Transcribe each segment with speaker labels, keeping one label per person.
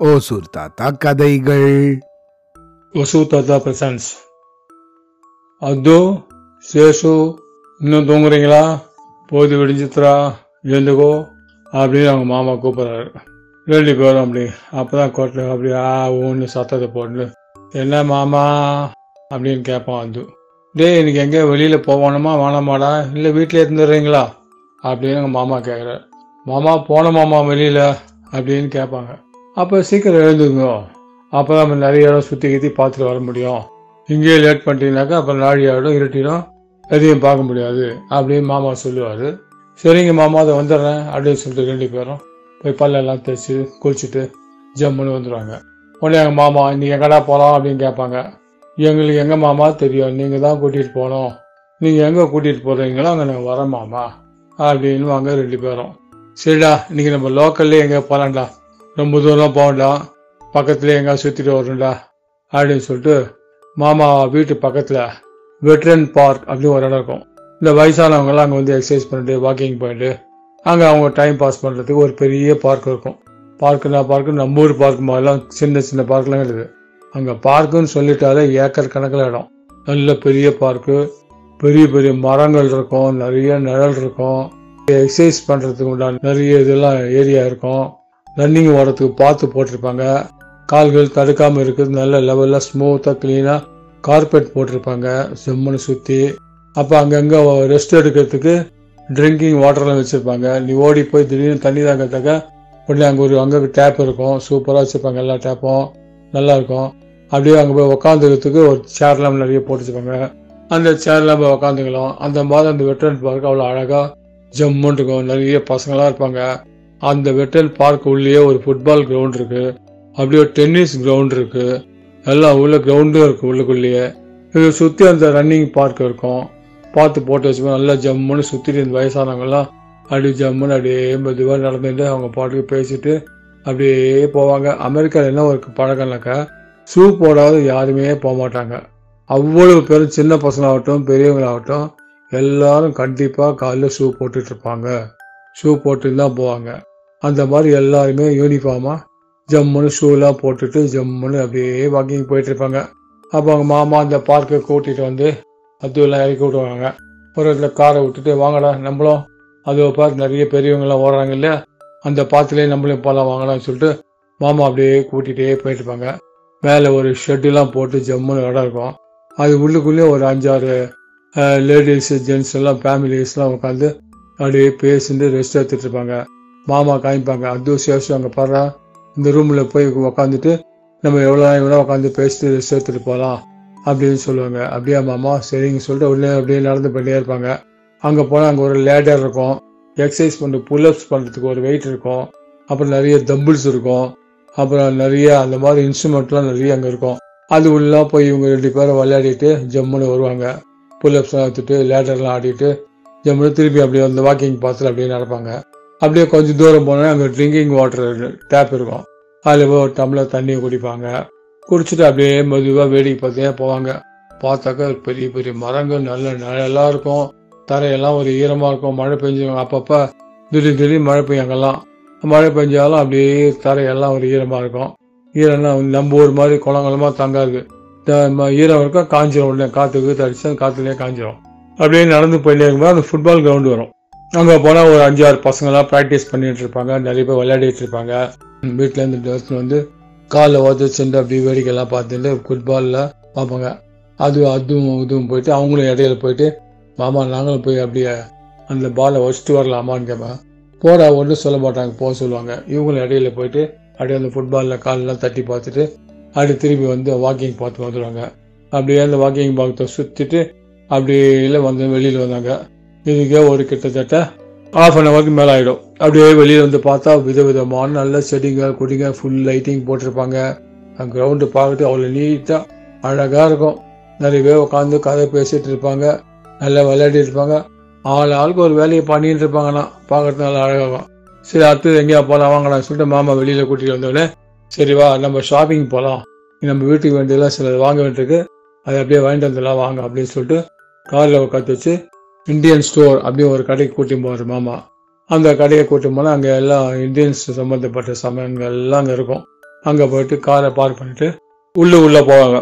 Speaker 1: ஓசூர் தாத்தா கதைகள்.
Speaker 2: வசு தாத்தா பிரசன்ஸ். அதோ சேஷு இன்னும் தூங்குறீங்களா? போது விடிஞ்சித்ரா எழுந்துக்கோ அப்படின்னு அவங்க மாமா கூப்பிட்றாரு. ரெண்டு பேரும் அப்படி அப்பதான் கோட்டில் அப்படி ஆ ஊன்னு சத்தத்தை போட்டு என்ன மாமா? அப்படின்னு கேட்பான் அது டேய் இன்னைக்கு எங்கே வெளியில் போகணுமா? வேணாமாடா? இல்லை வீட்டில் இருந்துடுறீங்களா? அப்படின்னு எங்கள் மாமா கேட்குறாரு மாமா போன மாமா வெளியில் அப்படின்னு கேட்பாங்க. அப்போ சீக்கிரம் எழுந்துங்க அப்போ தான் நம்ம நிறைய இடம் சுற்றி கித்தி பார்த்துட்டு வர முடியும். இங்கேயே லேட் பண்ணிட்டீங்கனாக்கா அப்புறம் நாழி ஆகிடும் இருட்டிடும். எதையும் பார்க்க முடியாது அப்படின்னு மாமா சொல்லுவார். சரிங்க மாமா அதை வந்துடுறேன் அப்படின்னு சொல்லிட்டு ரெண்டு பேரும் போய் பல்லெல்லாம் தைச்சி குளிச்சுட்டு ஜம்முன்னு வந்துடுவாங்க உடனே எங்கள் மாமா இன்னைக்கு எங்கடா போகலாம் அப்படின்னு கேட்பாங்க. எங்களுக்கு எங்கள் மாமா தெரியும். நீங்கள் தான் கூட்டிகிட்டு போகணும். நீங்கள் எங்கே கூட்டிகிட்டு போகிறீங்களோ அங்கே நாங்கள் வரோம் மாமா. அப்படின்னு வாங்க ரெண்டு பேரும். சரிடா இன்னைக்கு நம்ம லோக்கல்லே எங்கே போகலாம்டா ரொம்ப தூரம் போக பக்கத்துல எங்க சுற்றிட்டு வரணும்டா அப்படின்னு சொல்லிட்டு மாமா வீட்டு பக்கத்தில் வெட்ரன் பார்க் அப்படின்னு ஒரு இடம் இருக்கும். இந்த வயசானவங்க அங்கே வந்து எக்ஸசைஸ் பண்ணிட்டு வாக்கிங் போயிட்டு அங்கே அவங்க டைம் பாஸ் பண்ணுறதுக்கு ஒரு பெரிய பார்க் இருக்கும். பார்க்குனா பார்க்கு நம்ம ஊர் பார்க் மாதிரிலாம் சின்ன சின்ன பார்க்லாம் இருக்குது அங்கே பார்க்குன்னு சொல்லிட்டாலே ஏக்கர் கணக்கில் இடம். நல்ல பெரிய பார்க்கு பெரிய பெரிய மரங்கள் இருக்கும் நிறைய நிழல் இருக்கும். எக்ஸசைஸ் பண்ணுறதுக்கு உண்டான நிறைய இதெல்லாம் ஏரியா இருக்கும். ரன்னிங் ஓடுறதுக்கு பார்த்து போட்டிருப்பாங்க. கால்கள் தடுக்காமல் இருக்குது நல்ல லெவலில் ஸ்மூத்தாக க்ளீனாக கார்பெட் போட்டிருப்பாங்க. செம்மனை சுற்றி அப்போ அங்கங்கே ரெஸ்ட் எடுக்கிறதுக்கு ட்ரிங்கிங் வாட்டர்லாம் வச்சுருப்பாங்க. நீ ஓடி போய் திடீர்னு தண்ணி தாங்கிறதுக்க உடனே அங்கே ஒரு அங்கே டேப் இருக்கும். சூப்பராக வச்சுருப்பாங்க எல்லா டேப்பும் நல்லா இருக்கும். அப்படியே அங்கே போய் உக்காந்துக்கிறதுக்கு ஒரு சேர்லாம் நிறைய போட்டு வச்சுருப்பாங்க. அந்த சேர்லாம் போய் உக்காந்துக்கலாம். அந்த மாதிரி அந்த வெட்டரன் பார்க்க அவ்வளோ அழகாக ஜம்முன்னு இருக்கும் நிறைய பசங்களாம் இருப்பாங்க. அந்த வெட்டல் பார்க் உள்ளேயே ஒரு ஃபுட்பால் கிரவுண்ட் இருக்கு. அப்படியே ஒரு டென்னிஸ் கிரவுண்ட் இருக்கு. எல்லாம் உள்ள கிரவுண்டும் இருக்கு உள்ளுக்குள்ளேயே. இதை சுற்றி அந்த ரன்னிங் பார்க் இருக்கும். பார்த்து போட்டு வச்சுப்போம் நல்லா ஜம்முன்னு சுற்றிட்டு இந்த வயசானவங்கெல்லாம் அப்படியே ஜம்முன்னு அப்படியே மெதுவாக நடந்துட்டு அவங்க பாட்டுக்கு பேசிட்டு அப்படியே போவாங்க. அமெரிக்காவில் என்ன ஒரு பழக்கம்னாக்கா ஷூ போடாத யாருமே போக மாட்டாங்க. அவ்வளவு பேரும் சின்ன பசங்களாகட்டும் பெரியவங்களாகட்டும் எல்லாரும் கண்டிப்பாக காலைல ஷூ போட்டுட்ருப்பாங்க ஷூ போட்டு தான் போவாங்க. அந்த மாதிரி எல்லாருமே யூனிஃபார்மாக ஜம்முன்னு ஷூலாம் போட்டுட்டு ஜம்முன்னு அப்படியே வாக்கிங் போயிட்டு இருப்பாங்க. அப்போ அவங்க மாமா அந்த பார்க்கை கூட்டிகிட்டு வந்து அதுவெல்லாம் இறக்கி விடுவாங்க ஒரு இடத்துல காரை விட்டுட்டு வாங்கடா நம்மளும் அதை பார்த்து நிறைய பெரியவங்களாம் ஓடுறாங்க இல்லையா? அந்த பாத்துலேயே நம்மளையும் போகலாம் வாங்கலாம்னு சொல்லிட்டு மாமா அப்படியே கூட்டிகிட்டே போயிட்டுருப்பாங்க மேலே ஒரு ஷெட்டுலாம் போட்டு ஜம்முன்னு இடம் இருக்கும். அது உள்ளுக்குள்ளேயே ஒரு அஞ்சாறு லேடிஸ் ஜென்ட்ஸ் எல்லாம் ஃபேமிலிஸ்லாம் உட்காந்து அப்படியே பேசிட்டு ரெஸ்ட் எடுத்துட்டு இருப்பாங்க. மாமா காமிப்பாங்க. அது சேஷம் அங்கே பாடுறா. இந்த ரூமில் போய் உக்காந்துட்டு நம்ம எவ்வளோ எவ்வளோ உட்காந்து பேசிட்டு ரெஸ்ட் எடுத்துகிட்டு போகலாம் அப்படின்னு சொல்லுவாங்க. அப்படியே மாமா? சரிங்க சொல்லிட்டு உடனே அப்படியே நடந்து பண்ணியே இருப்பாங்க. அங்கே போனால் அங்கே ஒரு லேடர் இருக்கும். எக்ஸசைஸ் பண்ண புல்அப்ஸ் பண்ணுறதுக்கு ஒரு வெயிட் இருக்கும். அப்புறம் நிறைய தம்பிள்ஸ் இருக்கும். அப்புறம் நிறைய அந்த மாதிரி இன்ஸ்ட்ருமெண்ட்லாம் நிறைய அங்கே இருக்கும். அது உள்ள போய் இவங்க ரெண்டு பேரும் விளையாடிட்டு ஜம்முன்னு வருவாங்க. புல்அப்ஸ்லாம் எடுத்துட்டு லேடர்லாம் ஆடிட்டு ஜம்முன்னு திருப்பி அப்படியே அந்த வாக்கிங் பாத்தில் அப்படியே நடப்பாங்க. அப்படியே கொஞ்சம் தூரம் போனால் அங்கே ட்ரிங்கிங் வாட்டர் டேப் இருக்கும். அதில் போய் ஒரு டம்ளர் தண்ணியை குடிப்பாங்க. குடிச்சிட்டு அப்படியே மெதுவாக வேடிக்கை பார்த்தே போவாங்க. பார்த்தாக்கா பெரிய பெரிய மரங்கள் நல்ல நிழலாக இருக்கும். தரையெல்லாம் ஒரு ஈரமாக இருக்கும். மழை பெஞ்சு அப்பப்போ திடீர் திடீர் மழை பெய்யும் அங்கெல்லாம். மழை பெஞ்சாலும் அப்படியே தரையெல்லாம் ஒரு ஈரமாக இருக்கும். ஈரம்னா நம்ம ஊர் மாதிரி குளங்குளமாக தங்காது. இந்த ம- ஈரம் காஞ்சிரும் உடனே காற்றுக்கு தடிச்சு அந்த காற்றுலேயே காஞ்சிரும் அப்படியே நடந்து போயிட்டே இருக்கும்போது அந்த ஃபுட்பால் கிரவுண்டு வரும். அங்கே போனால் ஒரு அஞ்சாறு பசங்களாம் ப்ராக்டிஸ் பண்ணிட்டு இருப்பாங்க. நிறைய பேர் விளையாடிட்டு இருப்பாங்க. வீட்டிலேருந்து எடுத்துன்னு வந்து காலில் உதச்சுட்டு அப்படி வேடிக்கைலாம் பார்த்துட்டு ஃபுட்பாலில் பார்ப்பாங்க. அது அதுவும் இதுவும் போயிட்டு அவங்களும் இடையில போயிட்டு மாமா நாங்களும் போய் அப்படியே அந்த பாலை வச்சுட்டு வரலாமான்னு கேட்பேன் போடா ஒன்றும் சொல்ல மாட்டாங்க போக சொல்லுவாங்க. இவங்களும் இடையில போயிட்டு அப்படியே அந்த ஃபுட்பாலில் காலெலாம் தட்டி பார்த்துட்டு அப்படியே திரும்பி வந்து வாக்கிங் பார்த்து வந்துடுவாங்க அப்படியே அந்த வாக்கிங் பார்க்கத்தை சுற்றிட்டு அப்படியே வந்து வெளியில் வந்தாங்க. இதுக்கே ஒரு கிட்டத்தட்ட ஆஃப் அன் ஹவருக்கு மேலே ஆகிடும் அப்படியே வெளியில் வந்து பார்த்தா விதவிதமான நல்ல செடிங்க கொடிங்க ஃபுல் லைட்டிங் போட்டிருப்பாங்க. கிரவுண்டு பார்த்துட்டு அவ்வளோ நீட்டாக அழகாக இருக்கும். நிறைய பேர் உட்காந்து கதை பேசிகிட்டு இருப்பாங்க நல்லா விளையாடிட்டு இருப்பாங்க. ஆள் ஆளுக்கு ஒரு வேலையை பண்ணிட்டு இருப்பாங்கண்ணா. பார்க்கறது நல்லா அழகாகும் சரி அடுத்தது எங்கேயா போகலாம் வாங்கலாம் சொல்லிட்டு மாமா வெளியில் கூட்டிகிட்டு வந்தோடனே சரி வா நம்ம ஷாப்பிங் போகலாம் நம்ம வீட்டுக்கு வேண்டியதெல்லாம் சில வாங்க வேண்டியிருக்கு. அதை அப்படியே வாங்கிட்டு வந்துடலாம் வாங்க அப்படின்னு சொல்லிட்டு காரில் உட்காந்து வச்சு இந்தியன் ஸ்டோர் அப்படின்னு ஒரு கடைக்கு கூட்டி போவார் மாமா. அந்த கடையை கூட்டு போனால் அங்கே எல்லாம் இந்தியன்ஸ் சம்மந்தப்பட்ட சமையல்கள் எல்லாம் அங்கே இருக்கும். அங்கே போயிட்டு காரை பார்க் பண்ணிட்டு உள்ளே உள்ளே போவாங்க.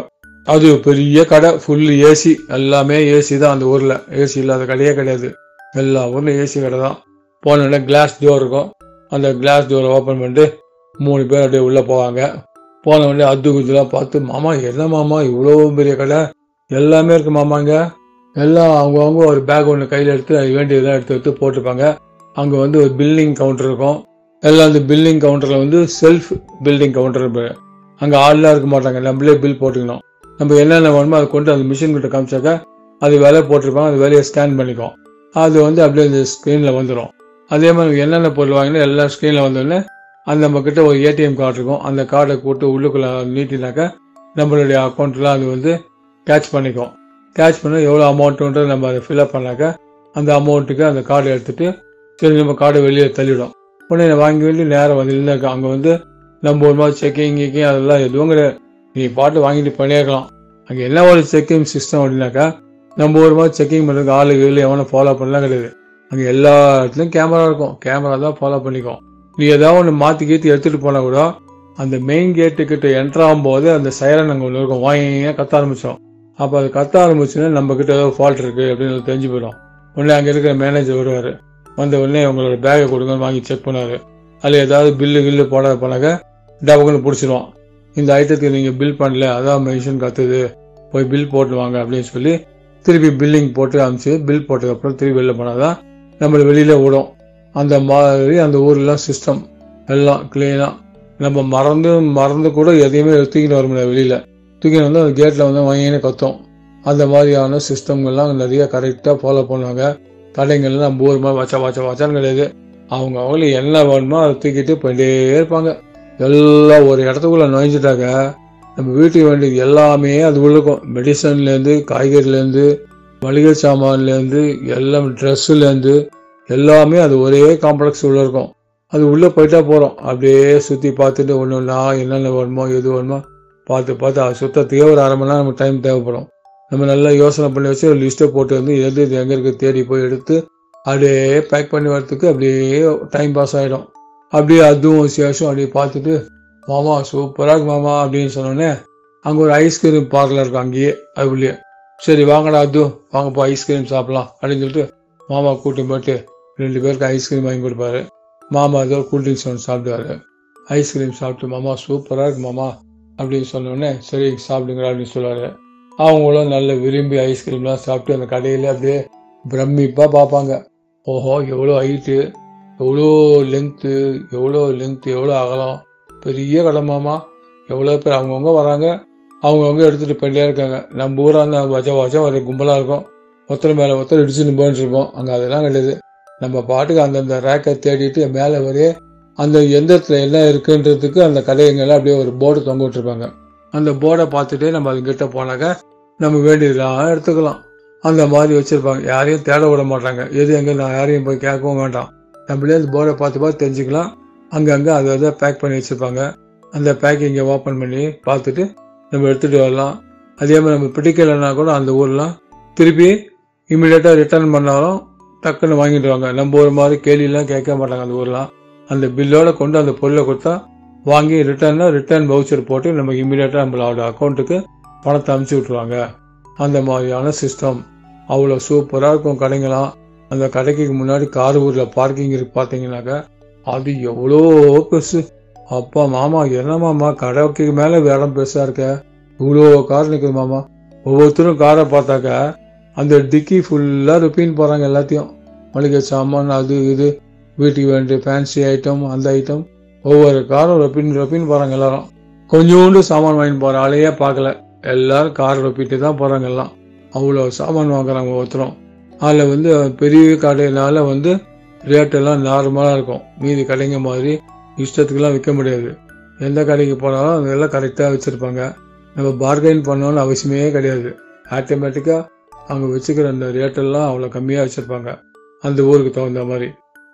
Speaker 2: அது பெரிய கடை ஃபுல் ஏசி எல்லாமே ஏசி தான் அந்த ஊரில். ஏசி இல்லாத கடையே கிடையாது. எல்லா ஊரில் ஏசி கடை தான். போனோடனே கிளாஸ் டோர் இருக்கும். அந்த கிளாஸ் டோரை ஓப்பன் பண்ணிட்டு மூணு பேர் அப்படியே உள்ளே போவாங்க. போன உடனே அது குஜெலாம் பார்த்து மாமா என்ன மாமா? இவ்வளோ பெரிய கடை? எல்லாமே இருக்கு மாமாங்க. எல்லாம் அவங்கவுங்க ஒரு பேக் ஒன்று கையில் எடுத்து அது வேண்டியதெல்லாம் எடுத்து எடுத்து போட்டுப்பாங்க அங்கே வந்து ஒரு பில்லிங் கவுண்டர் இருக்கும். எல்லாம் அந்த பில்லிங் கவுண்டரில் வந்து செல்ஃப் பில்டிங் கவுண்டர் அங்கே ஆள்லாம் இருக்க மாட்டாங்க. நம்மளே பில் போட்டுக்கணும். நம்ம என்னென்ன வேணுமோ அதை கொண்டு அந்த மிஷின் கிட்ட காமிச்சாக்கா அது வேலை போட்டிருப்பாங்க. அது வேலையை ஸ்கேன் பண்ணிக்கும். அது வந்து அப்படியே இந்த ஸ்க்ரீனில் வந்துடும் அதே மாதிரி என்னென்ன பொருள் வாங்கினா எல்லா ஸ்க்ரீனில் வந்தோடனே அந்த நம்ம கிட்ட ஒரு ஏடிஎம் கார்டு இருக்கும். அந்த கார்டை போட்டு உள்ளுக்குள்ள நீட்டினாக்கா நம்மளுடைய அக்கௌண்ட்லாம் அது வந்து கேட்ச் பண்ணிக்கும். கேட்ச் பண்ண எவ்வளோ அமௌண்ட்டுன்றது நம்ம அதை ஃபில்அப் பண்ணாக்கா அந்த அமௌண்ட்டுக்கு அந்த கார்டை எடுத்துட்டு சரி நம்ம கார்டை வெளியே தள்ளிவிடும் உடனே வாங்கி வேண்டி நேரம் வந்து இல்லை அங்கே வந்து நம்ம ஒரு மாதிரி செக்கிங் கிக்கிங் அதெல்லாம் எதுவும் கிடையாது நீ பாட்டு வாங்கிட்டு பண்ணியிருக்கலாம். அங்கே என்ன ஒரு செக்கிங் சிஸ்டம் அப்படின்னாக்கா நம்ம ஒரு மாதிரி செக்கிங் பண்ணுறதுக்கு ஆளு கீழே எவனை ஃபாலோ பண்ணலாம் கிடையாது. அங்கே எல்லா இடத்துலையும் கேமரா இருக்கும். கேமரா தான் ஃபாலோ பண்ணிக்கும். நீ ஏதாவது ஒன்று மாற்றி கீற்றி எடுத்துகிட்டு போனால் கூட அந்த மெயின் கேட்டு கிட்ட என்ட்ரு ஆகும்போது அந்த சைரன் அங்கே ஒன்று இருக்கும். வாங்க கத்த ஆரம்பித்தோம் அப்போ அது கத்த ஆரம்பிச்சுன்னா நம்ம கிட்ட ஏதோ ஃபால்ட் இருக்குது அப்படின்னு தெரிஞ்சு போயிடும். உடனே அங்கே இருக்கிற மேனேஜர் வருவார். வந்த உடனே உங்களோட பேக்கை கொடுங்கன்னு வாங்கி செக் பண்ணார் அதில் ஏதாவது பில்லு கில்லு போடாத போனாக்க டபக்குன்னு பிடிச்சிருவான் இந்த ஐட்டத்துக்கு நீங்கள் பில் பண்ணல அதான் மென்ஷன் கத்துது. போய் பில் போட்டு வாங்க அப்படின்னு சொல்லி திருப்பி பில்லிங் போட்டு அனுப்பிச்சு பில் போட்டதுக்கப்புறம் திருப்பி வெளில போனாதான் நம்மளை வெளியில் விடும் அந்த மாதிரி அந்த ஊர்லாம் சிஸ்டம் எல்லாம் கிளீனாக நம்ம மறந்து மறந்து கூட எதையுமே தூக்கிட்டு வர முடியாது வெளியில். தூக்கிட்டு வந்து அந்த கேட்டில் வந்து வாங்கினே கத்தும். அந்த மாதிரியான சிஸ்டம்கள்லாம் நிறைய கரெக்டாக ஃபாலோ பண்ணுவாங்க. கடைங்கள்லாம் நம்ம ஊர் மாதிரி வச்சா வச்சா வச்சான்னு கிடையாது. அவங்க அவங்களுக்கு என்ன வேணுமோ அதை தூக்கிட்டு போயிட்டே இருப்பாங்க. எல்லாம் ஒரு இடத்துக்குள்ளே நுழைஞ்சிட்டாக்க நம்ம வீட்டுக்கு வேண்டியது எல்லாமே அது உள்ளுக்கும். மெடிசன்லேருந்து காய்கறிலேருந்து மளிகை சாமான்லேருந்து எல்லாம் ட்ரெஸ்ஸுலேருந்து எல்லாமே அது ஒரே காம்ப்ளெக்ஸ் உள்ளே இருக்கும். அது உள்ளே போயிட்டா போகிறோம் அப்படியே சுற்றி பார்த்துட்டு ஒன்று ஒன்றா என்னென்ன வேணுமோ எது வேணுமோ பார்த்து பார்த்து அது சுத்தத்துக்கே ஒரு அரை மணி நேரம் நமக்கு டைம் தேவைப்படும். நம்ம நல்லா யோசனை பண்ணி வச்சு ஒரு லிஸ்ட்டை போட்டு வந்து எது இது எங்கே இருக்குது தேடி போய் எடுத்து அப்படியே பேக் பண்ணி வரத்துக்கு அப்படியே டைம் பாஸ் ஆகிடும் அப்படியே அதுவும் விசேஷம் அப்படியே பார்த்துட்டு மாமா சூப்பராக இருக்கு மாமா அப்படின்னு சொன்னோடனே அங்கே ஒரு ஐஸ்கிரீம் பார்லர் இருக்கும் அங்கேயே அது உள்ளே சரி வாங்கடா அது வாங்கப்பா ஐஸ்கிரீம் சாப்பிட்லாம் அப்படின்னு சொல்லிட்டு மாமா கூட்டி போயிட்டு ரெண்டு பேருக்கு ஐஸ்கிரீம் வாங்கி கொடுப்பாரு. மாமா ஏதோ கூல்ட்ரிங்க்ஸ் ஒன்று சாப்பிடுவாரு. ஐஸ்கிரீம் சாப்பிட்டு மாமா சூப்பராக இருக்கு மாமா அப்படின்னு சொன்னோடனே சரி சாப்பிடுங்க அப்படின்னு சொல்லுவார். அவங்களும் நல்ல விரும்பி ஐஸ்கிரீம்லாம் சாப்பிட்டு அந்த கடையில் அப்படியே பிரமிப்பாக பார்ப்பாங்க. ஓஹோ எவ்வளோ ஹைட்டு எவ்வளோ லென்த்து எவ்வளோ லென்த்து எவ்வளோ அகலம் பெரிய கடை மாமா. எவ்வளோ பேர் அவங்கவுங்க வராங்க. அவங்கவுங்க எடுத்துகிட்டு போயிட்டே இருக்காங்க. நம்ம ஊராக இருந்தால் வச்ச வச்சா ஒரு கும்பலாக இருக்கும். ஒருத்தர் மேலே ஒருத்தர் இடிச்சுன்னு போயிட்டு இருப்போம். அங்கே அதெல்லாம் கிடையாது. நம்ம பாட்டுக்கு அந்தந்த ரேக்கை தேடிட்டு மேலே ஒரே அந்த எந்திரத்தில் என்ன இருக்குன்றதுக்கு அந்த கடைங்கெல்லாம் அப்படியே ஒரு போர்டு தொங்க விட்டுருப்பாங்க. அந்த போர்டை பார்த்துட்டே நம்ம அது போனாக்கா போனாக்க நம்ம வேண்டியதெல்லாம் எடுத்துக்கலாம். அந்த மாதிரி வச்சுருப்பாங்க. யாரையும் தேட விட மாட்டாங்க. எது எங்கே நான் யாரையும் போய் கேட்கவும் வேண்டாம். நம்மளே அந்த போர்டை பார்த்து பார்த்து தெரிஞ்சுக்கலாம். அங்கங்கே அதை அதை பேக் பண்ணி வச்சுருப்பாங்க. அந்த பேக்கிங்கை ஓப்பன் பண்ணி பார்த்துட்டு நம்ம எடுத்துகிட்டு வரலாம். அதே மாதிரி நம்ம பிடிக்கலைன்னா கூட அந்த ஊர்லாம் திருப்பி இமீடியட்டாக ரிட்டர்ன் பண்ணாலும் டக்குன்னு வாங்கிடுவாங்க நம்ம ஒரு மாதிரி கேள்வியெல்லாம் கேட்க மாட்டாங்க அந்த ஊர்லாம். அந்த பில்லோட கொண்டு அந்த பொருளை கொடுத்தா வாங்கி ரிட்டர்னா ரிட்டர்ன் வவுச்சர் போட்டு நம்ம இமீடியட்டாக நம்மளோட அக்கௌண்ட்டுக்கு பணத்தை அனுப்பிச்சி விட்ருவாங்க அந்த மாதிரியான சிஸ்டம் அவ்வளோ சூப்பராக இருக்கும் கடைங்களாம் அந்த கடைக்கு முன்னாடி கார் ஊரில் பார்க்கிங் இருக்கு பார்த்தீங்கன்னாக்கா அது எவ்வளோ பெருசு. அப்பா மாமா என்ன மாமா கடைக்கு மேலே இடம் பெருசாக இருக்க. இவ்வளோ கார் நிற்குது மாமா. ஒவ்வொருத்தரும் காரை பார்த்தாக்கா அந்த டிக்கி ஃபுல்லாக ரிப்பீன் போகிறாங்க எல்லாத்தையும். மளிகை சாமான் அது இது வீட்டுக்கு வேண்டிய ஃபேன்சி ஐட்டம் அந்த ஐட்டம் ஒவ்வொரு காரும் ரொப்பின் ரொப்பின் போகிறாங்க எல்லாரும். கொஞ்சோண்டு சாமான் வாங்கிட்டு போகிற ஆளையே பார்க்கல. எல்லாரும் கார் ரொப்பிட்டு தான் போகிறாங்க எல்லாம். அவ்வளோ சாமான் வாங்குறாங்க ஒவ்வொருத்தரும். அதில் வந்து பெரிய கடையினால வந்து ரேட்டெல்லாம் நார்மலாக இருக்கும். மீதி கடைங்க மாதிரி இஷ்டத்துக்குலாம் விற்க முடியாது. எந்த கடைக்கு போனாலும் அதெல்லாம் கரெக்டாக வச்சுருப்பாங்க. நம்ம பார்கெயின் பண்ணணும்னு அவசியமே கிடையாது. ஆட்டோமேட்டிக்காக அங்கே வச்சுக்கிற அந்த ரேட்டெல்லாம் அவ்வளோ கம்மியாக வச்சுருப்பாங்க. அந்த ஊருக்கு தகுந்த மாதிரி.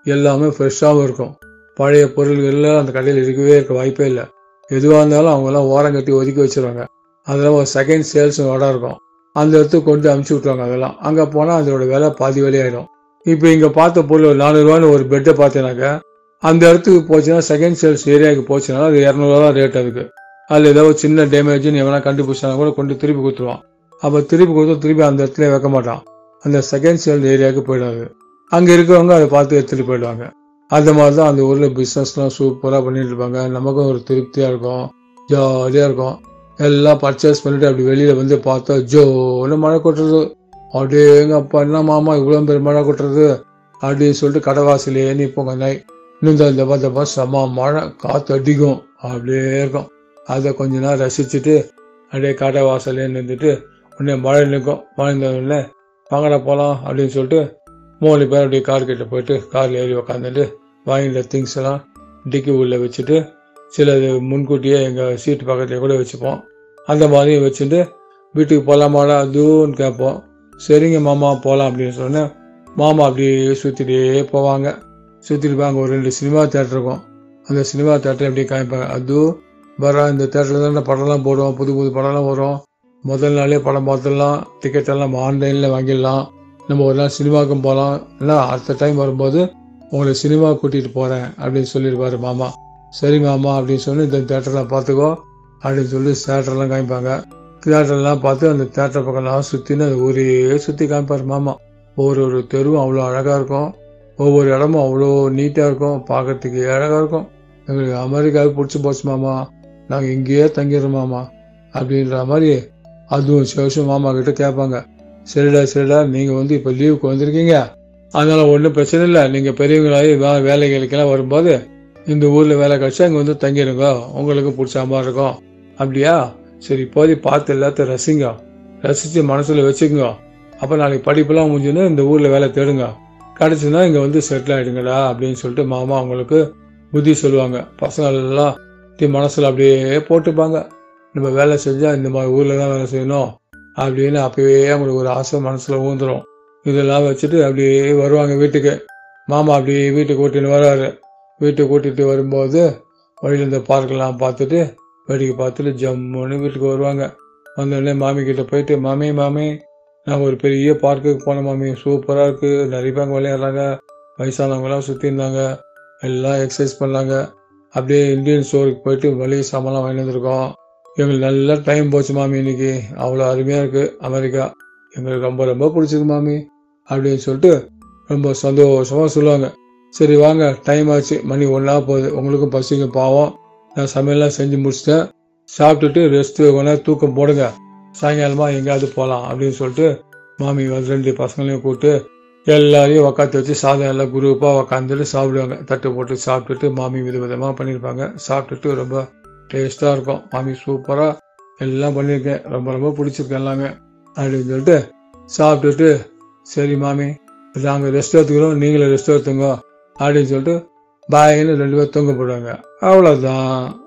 Speaker 2: எல்லாமே ஃப்ரெஷ்ஷாகவும் இருக்கும். பழைய பொருள்கள்லாம் அந்த கடையில் இருக்கவே இருக்க வாய்ப்பே இல்லை. எதுவாக இருந்தாலும் அவங்கெல்லாம் ஓரம் கட்டி ஒதுக்கி வச்சிருவாங்க. அதெல்லாம் ஒரு செகண்ட் சேல்ஸ் இடம் இருக்கும். அந்த இடத்துக்கு கொண்டு அமுச்சு விட்ருவாங்க அதெல்லாம். அங்கே போனால் அதோட விலை பாதி விலையாயிடும் இப்போ இங்கே பார்த்த பொருள் ஒரு நானூறுரூவான்னு ஒரு பெட்டை பார்த்தீங்கன்னாக்கா அந்த இடத்துக்கு போச்சுன்னா செகண்ட் சேல்ஸ் ஏரியாவுக்கு போச்சுனாலும் அது இரநூறுவா தான் ரேட் அதுக்கு. அதில் ஏதோ சின்ன டேமேஜ்னு எவனா கண்டுபிடிச்சாலும் கூட கொண்டு திருப்பி கொடுத்துருவான். அப்போ திருப்பி கொடுத்து திருப்பி அந்த இடத்துல வைக்க மாட்டான். அந்த செகண்ட் சேல் ஏரியாவுக்கு போயிடாது அங்கே இருக்கிறவங்க அதை பார்த்து எடுத்துகிட்டு போயிடுவாங்க. அந்த மாதிரி தான் அந்த ஊரில் பிஸ்னஸ்லாம் சூப்பராக பண்ணிட்டு இருப்பாங்க. நமக்கும் ஒரு திருப்தியாக இருக்கும். ஜாலியாக இருக்கும். எல்லாம் பர்ச்சேஸ் பண்ணிட்டு அப்படி வெளியில் வந்து பார்த்தா ஜோன்னு மழை கொட்டுறது அப்படியே எங்க அப்பா என்ன மாமா இவ்வளோ பெரிய மழை கொட்டுறது அப்படின்னு சொல்லிட்டு கடைவாசிலே நிற்போங்க நாய் இன்னும் இந்த தப்பா தப்பா செம மழை காற்று அடிக்கும். அப்படியே இருக்கும். அதை கொஞ்ச நேரம் ரசிச்சுட்டு அப்படியே கடை வாசலே நின்றுட்டு உடனே மழை நிற்கும் மழை உடனே வாங்கடா போகலாம் அப்படின்னு சொல்லிட்டு மூணு பேர் அப்படியே கார் கிட்ட போயிட்டு காரில் ஏறி உக்காந்துட்டு வாங்கிட்ட திங்ஸ் எல்லாம் டிக்கி உள்ள வச்சுட்டு சிலது முன்கூட்டியே எங்கள் சீட்டு பக்கத்துலேயே கூட வச்சுப்போம். அந்த மாதிரி வச்சுட்டு வீட்டுக்கு போகலாமாடா அதுன்னு கேட்போம். சரிங்க மாமா போகலாம் அப்படின்னு சொன்னேன் மாமா அப்படியே சுற்றிட்டே போவாங்க. சுற்றிட்டு போய் ஒரு ரெண்டு சினிமா தேட்டர் இருக்கும். அந்த சினிமா தேட்டரை அப்படியே காமிப்பாங்க. அதுவும் வர இந்த தேட்டரில் தான் படம்லாம் போடுவோம் புது புது படம்லாம் வரும். முதல் நாளே படம் பார்த்துடலாம் டிக்கெட் எல்லாம் ஆன்லைனில் வாங்கிடலாம். நம்ம ஒரு நாள் சினிமாவுக்கும் போகலாம் இல்லை அடுத்த டைம் வரும்போது உங்களை சினிமா கூட்டிகிட்டு போகிறேன் அப்படின்னு சொல்லியிருப்பாரு மாமா. சரி மாமா அப்படின்னு சொல்லி இந்த தேட்டர்லாம் பார்த்துக்கோ அப்படின்னு சொல்லி தேட்டர்லாம் காமிப்பாங்க. தேட்டர்லாம் பார்த்து அந்த தேட்டர் பக்கம்லாம் சுற்றின்னு அந்த ஊரே சுற்றி காமிப்பார் மாமா. ஒவ்வொரு ஒரு தெருவும் அவ்வளோ அழகாக இருக்கும். ஒவ்வொரு இடமும் அவ்வளோ நீட்டாக இருக்கும். பார்க்கறதுக்கு அழகாக இருக்கும். எங்களுக்கு அமெரிக்காவுக்கு பிடிச்சி போச்சு மாமா. நாங்கள் இங்கேயே தங்கிடுறோம் மாமா. அப்படின்ற மாதிரி அதுவும் சிவசம் மாமா கிட்ட கேட்பாங்க. சரிடா சரிடா நீங்கள் வந்து இப்போ லீவுக்கு வந்திருக்கீங்க. அதனால ஒன்றும் பிரச்சனை இல்லை. நீங்கள் பெரியவங்களாகி வே வேலைகளுக்கெல்லாம் வரும்போது இந்த ஊரில் வேலை கிடச்சா இங்கே வந்து தங்கிடுங்க உங்களுக்கு பிடிச்ச மாதிரி இருக்கும். அப்படியா? சரி இப்போதை பார்த்து எல்லாத்தையும் ரசிங்க. ரசித்து மனசில் வச்சுக்கோங்க. அப்போ நாளைக்கு படிப்பெல்லாம் முடிஞ்சுன்னு இந்த ஊரில் வேலை தேடுங்க. கிடச்சுன்னா இங்கே வந்து செட்டில் ஆகிடுங்கடா அப்படின்னு சொல்லிட்டு மாமா அவங்களுக்கு புத்தி சொல்லுவாங்க. பசங்க எல்லாம் மனசில் அப்படியே போட்டுப்பாங்க. நம்ம வேலை செஞ்சால் இந்த மாதிரி ஊரில் தான் வேலை செய்யணும் அப்படின்னு அப்பவே அவங்களுக்கு ஒரு ஆசை மனசில் ஊந்துடும் இதெல்லாம் வச்சுட்டு அப்படியே வருவாங்க வீட்டுக்கு. மாமா அப்படியே வீட்டுக்கு கூட்டின்னு வராரு. வீட்டுக்கு கூட்டிகிட்டு வரும்போது வழியில் இந்த பார்க்கெல்லாம் பார்த்துட்டு வேடிக்கை பார்த்துட்டு ஜம்முன்னு வீட்டுக்கு வருவாங்க. வந்தோடனே மாமி கிட்ட போயிட்டு மாமி மாமி நான் ஒரு பெரிய பார்க்குக்கு போனேன் மாமி. சூப்பராக இருக்குது நிறைய பேங்க விளையாடுறாங்க. வயசானவங்களாம் சுற்றி இருந்தாங்க. எல்லாம் எக்ஸசைஸ் பண்ணாங்க. அப்படியே இந்தியன் ஸ்டோருக்கு போயிட்டு மளிகை சாமான்லாம் வாங்கி வந்திருக்கோம். எங்களுக்கு நல்ல டைம் போச்சு மாமி இன்னைக்கு. அவ்வளோ அருமையாக இருக்குது அமெரிக்கா. எங்களுக்கு ரொம்ப ரொம்ப பிடிச்சிருக்கு மாமி அப்படின்னு சொல்லிட்டு ரொம்ப சந்தோஷமாக சொல்லுவாங்க. சரி வாங்க டைம் ஆச்சு. மணி ஒன்றா போகுது. உங்களுக்கும் பசிங்க பாவம். நான் சமையல்லாம் செஞ்சு முடிச்சிட்டேன். சாப்பிட்டுட்டு ரெஸ்ட் கொஞ்ச தூக்கம் போடுங்க. சாயங்காலமாக எங்கேயாவது போகலாம் அப்படின்னு சொல்லிட்டு மாமி வந்து ரெண்டு பசங்களையும் கூப்பிட்டு எல்லாரையும் உக்காந்து வச்சு சாதம் எல்லாம் குரூப்பாக உக்காந்துட்டு சாப்பிடுவாங்க. தட்டு போட்டு சாப்பிட்டுட்டு மாமி வித விதமாக பண்ணியிருப்பாங்க. சாப்பிட்டுட்டு ரொம்ப டேஸ்ட்டாக இருக்கும். மாமி சூப்பராக எல்லாம் பண்ணியிருக்கேன் ரொம்ப ரொம்ப பிடிச்சிருக்கு எல்லாமே. அப்படின்னு சொல்லிட்டு சாப்பிட்டுட்டு சரி மாமி நாங்கள் ரெஸ்ட் எடுத்துக்கிறோம். நீங்களும் ரெஸ்ட் எடுத்துங்க. அப்படின்னு சொல்லிட்டு பாயின்னு ரெண்டு பேர் தூங்க போடுவாங்க அவ்வளோதான்